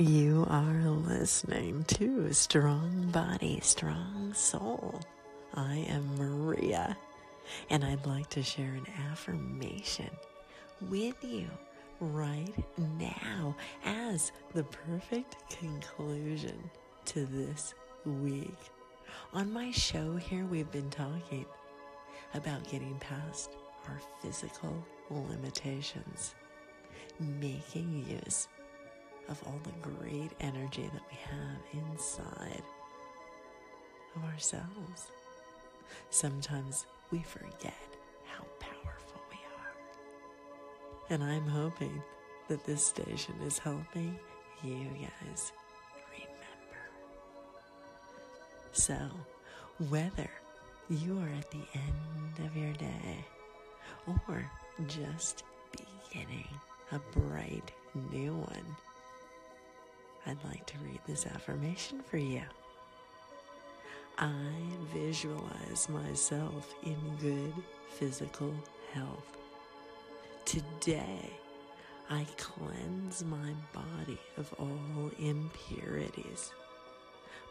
You are listening to Strong Body, Strong Soul. I am Maria, and I'd like to share an affirmation with you right now as the perfect conclusion to this week. On my show here, we've been talking about getting past our physical limitations, making use of all the great energy that we have inside of ourselves. Sometimes we forget how powerful we are. And I'm hoping that this station is helping you guys remember. So, whether you are at the end of your day or just beginning a bright new one, I'd like to read this affirmation for you. I visualize myself in good physical health. Today, I cleanse my body of all impurities.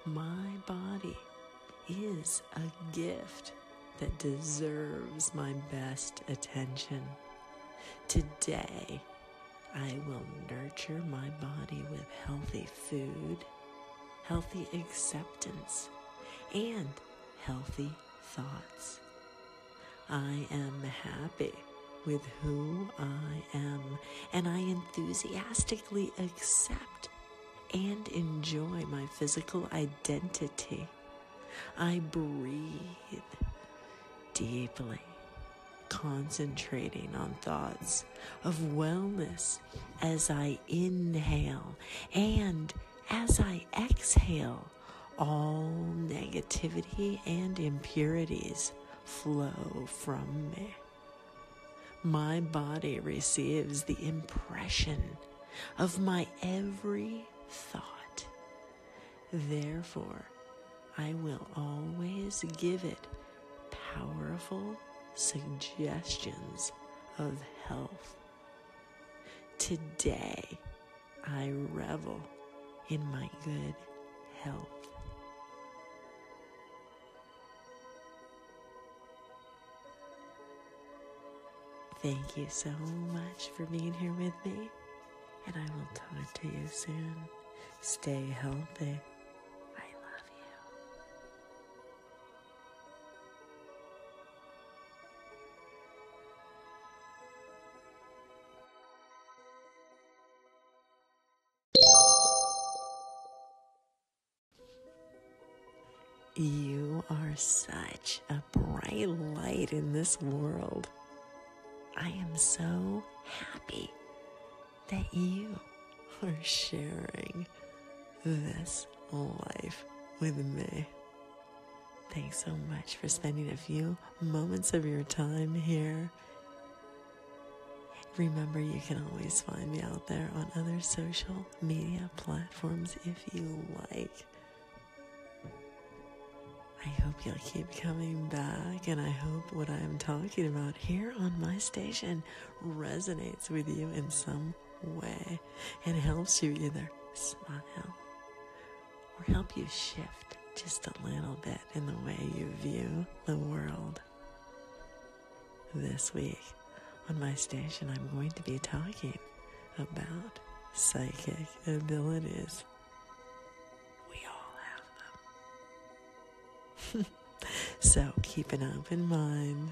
My body is a gift that deserves my best attention. Today, I will nurture my body with healthy food, healthy acceptance, and healthy thoughts. I am happy with who I am, and I enthusiastically accept and enjoy my physical identity. I breathe deeply concentrating on thoughts of wellness as I inhale and as I exhale. All negativity and impurities flow from me. My body receives the impression of my every thought. Therefore, I will always give it powerful suggestions of health. Today, I revel in my good health. Thank you so much for being here with me, and I will talk to you soon. Stay healthy. You are such a bright light in this world. I am so happy that you are sharing this life with me. Thanks so much for spending a few moments of your time here. Remember, you can always find me out there on other social media platforms if you like. I hope you'll keep coming back, and I hope what I'm talking about here on my station resonates with you in some way and helps you either smile or help you shift just a little bit in the way you view the world. This week on my station, I'm going to be talking about psychic abilities. so keep an open mind,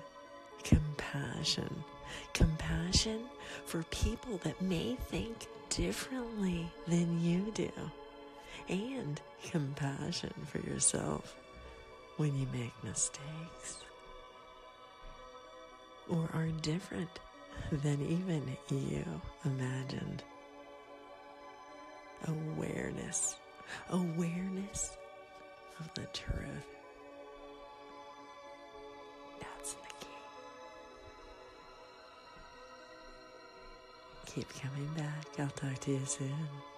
compassion, compassion for people that may think differently than you do, and compassion for yourself when you make mistakes. Or are different than even you imagined. Awareness, awareness of the truth. Keep coming back. I'll talk to you soon.